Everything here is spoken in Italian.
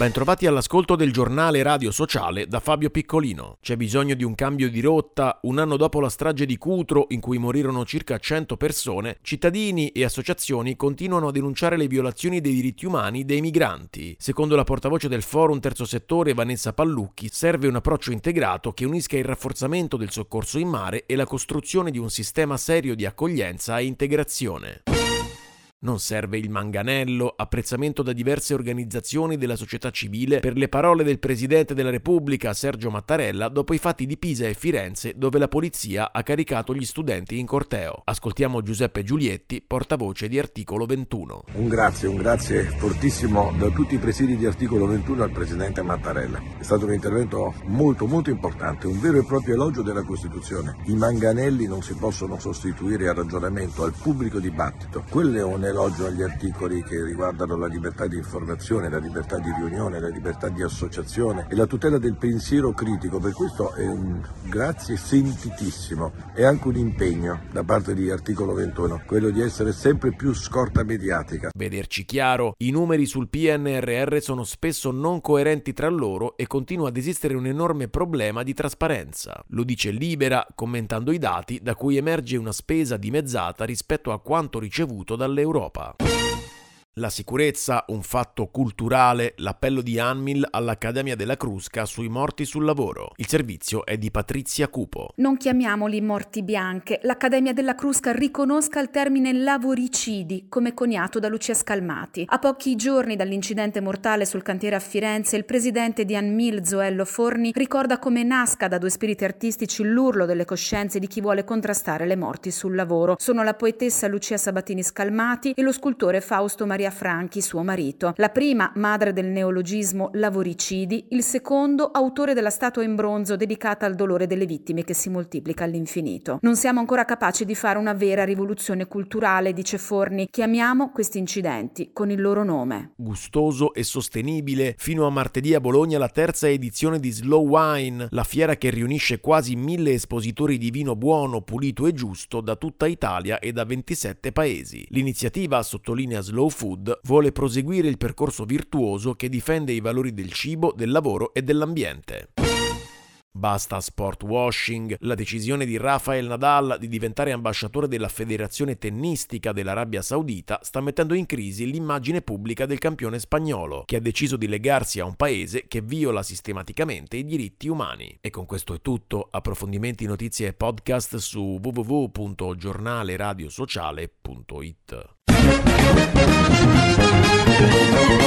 Bentrovati all'ascolto del giornale radio sociale da Fabio Piccolino. C'è bisogno di un cambio di rotta. Un anno dopo la strage di Cutro, in cui morirono circa 100 persone, cittadini e associazioni continuano a denunciare le violazioni dei diritti umani dei migranti. Secondo la portavoce del Forum Terzo Settore Vanessa Pallucchi, serve un approccio integrato che unisca il rafforzamento del soccorso in mare e la costruzione di un sistema serio di accoglienza e integrazione. Non serve il manganello, apprezzamento da diverse organizzazioni della società civile per le parole del Presidente della Repubblica Sergio Mattarella dopo i fatti di Pisa e Firenze dove la polizia ha caricato gli studenti in corteo. Ascoltiamo Giuseppe Giulietti, portavoce di Articolo 21. Un grazie, un grazie fortissimo da tutti i presidi di Articolo 21 al Presidente Mattarella. È stato un intervento molto molto importante, un vero e proprio elogio della Costituzione. I manganelli non si possono sostituire al ragionamento, al pubblico dibattito. Quello è elogio agli articoli che riguardano la libertà di informazione, la libertà di riunione, la libertà di associazione e la tutela del pensiero critico. Per questo è un grazie sentitissimo e anche un impegno da parte di Articolo 21, quello di essere sempre più scorta mediatica. Vederci chiaro, i numeri sul PNRR sono spesso non coerenti tra loro e continua ad esistere un enorme problema di trasparenza. Lo dice Libera commentando i dati da cui emerge una spesa dimezzata rispetto a quanto ricevuto dall'Europa. Eiropā. La sicurezza, un fatto culturale, l'appello di Anmil all'Accademia della Crusca sui morti sul lavoro. Il servizio è di Patrizia Cupo. Non chiamiamoli morti bianche. L'Accademia della Crusca riconosca il termine lavoricidi, come coniato da Lucia Scalmati. A pochi giorni dall'incidente mortale sul cantiere a Firenze, il presidente di Anmil, Zoello Forni, ricorda come nasca da due spiriti artistici l'urlo delle coscienze di chi vuole contrastare le morti sul lavoro. Sono la poetessa Lucia Sabatini Scalmati e lo scultore Fausto Maria Maria Franchi, suo marito. La prima, madre del neologismo lavoricidi, il secondo, autore della statua in bronzo dedicata al dolore delle vittime che si moltiplica all'infinito. Non siamo ancora capaci di fare una vera rivoluzione culturale, dice Forni. Chiamiamo questi incidenti con il loro nome. Gustoso e sostenibile, fino a martedì a Bologna la terza edizione di Slow Wine, la fiera che riunisce quasi mille espositori di vino buono, pulito e giusto da tutta Italia e da 27 paesi. L'iniziativa sottolinea Slow Food Food vuole proseguire il percorso virtuoso che difende i valori del cibo, del lavoro e dell'ambiente. Basta sport washing, la decisione di Rafael Nadal di diventare ambasciatore della Federazione Tennistica dell'Arabia Saudita sta mettendo in crisi l'immagine pubblica del campione spagnolo, che ha deciso di legarsi a un paese che viola sistematicamente i diritti umani. E con questo è tutto, approfondimenti, notizie e podcast su www.giornaleradiosociale.it. Música